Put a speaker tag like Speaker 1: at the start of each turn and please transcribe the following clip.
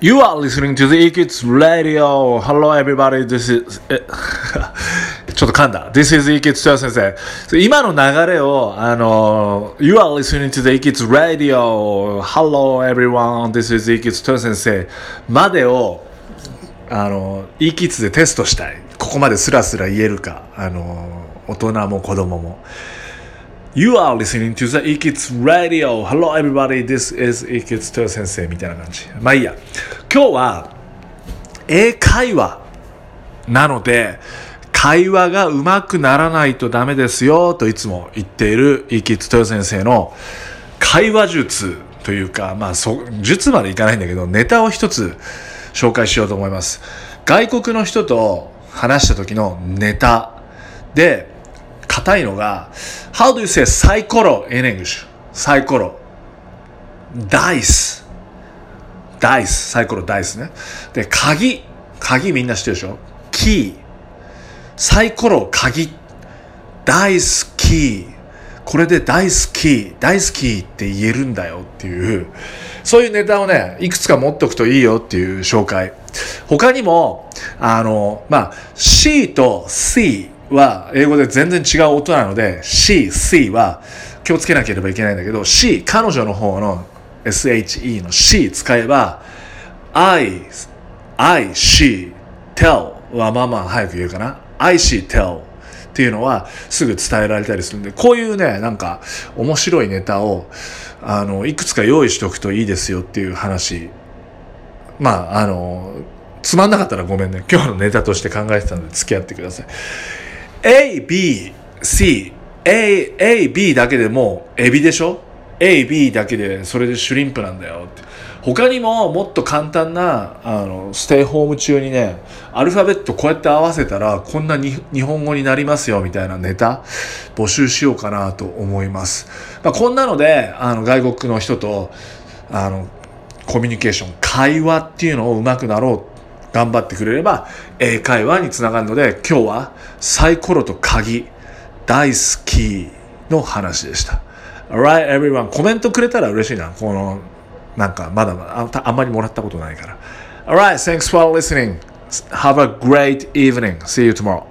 Speaker 1: You are listening to the E-Kids Radio. Hello everybody, this is... ちょっと噛んだ。This is E-Kids と先生。今の流れを、あの、You are listening to the E-Kids Radio. Hello everyone, this is E-Kids と先生までを、あの、E-Kids でテストしたい。ここまでスラスラ言えるか。あの、大人も子供も。You are listening to the E-Kids Radio. Hello everybody, this is E-Kids と先生みたいな感じ。まあいいや。今日は英会話なので、会話が上手くならないとダメですよといつも言っている E-Kids と先生の会話術というか、まあそ、術までいかないんだけど、ネタを一つ紹介しようと思います。外国の人と話した時のネタで、硬いのが、How do you say サイコロ in English? サイコロ。ダイス。ダイス。サイコロダイスね。で、鍵。鍵みんな知ってるでしょ？キー。サイコロ鍵。ダイスキー。これで大好き、大好きって言えるんだよっていう、そういうネタをね、いくつか持っておくといいよっていう紹介。他にも、あの、まあ、C と C は英語で全然違う音なので C、C は気をつけなければいけないんだけど C、彼女の方の SHE の C 使えば I、I、She、Tell はまあまあ早く言うかな。I、She、Tell っていうのはすぐ伝えられたりするんでこういうねなんか面白いネタをあのいくつか用意しておくといいですよっていう話。まああのつまんなかったらごめんね。今日のネタとして考えてたので付き合ってください。A, B, C, A, A, B だけでもエビでしょ ?A, B だけでそれでシュリンプなんだよって。他にももっと簡単なあのステイホーム中にねアルファベットこうやって合わせたらこんなに日本語になりますよみたいなネタ募集しようかなと思います、まあ、こんなのであの外国の人とあのコミュニケーション会話っていうのをうまくなろう頑張ってくれれば英会話につながるので今日はサイコロと鍵大好きの話でした。Alright everyone コメントくれたら嬉しいなこのなんかまだまだあんまりもらったことないから Alright thanks for listening have a great evening see you tomorrow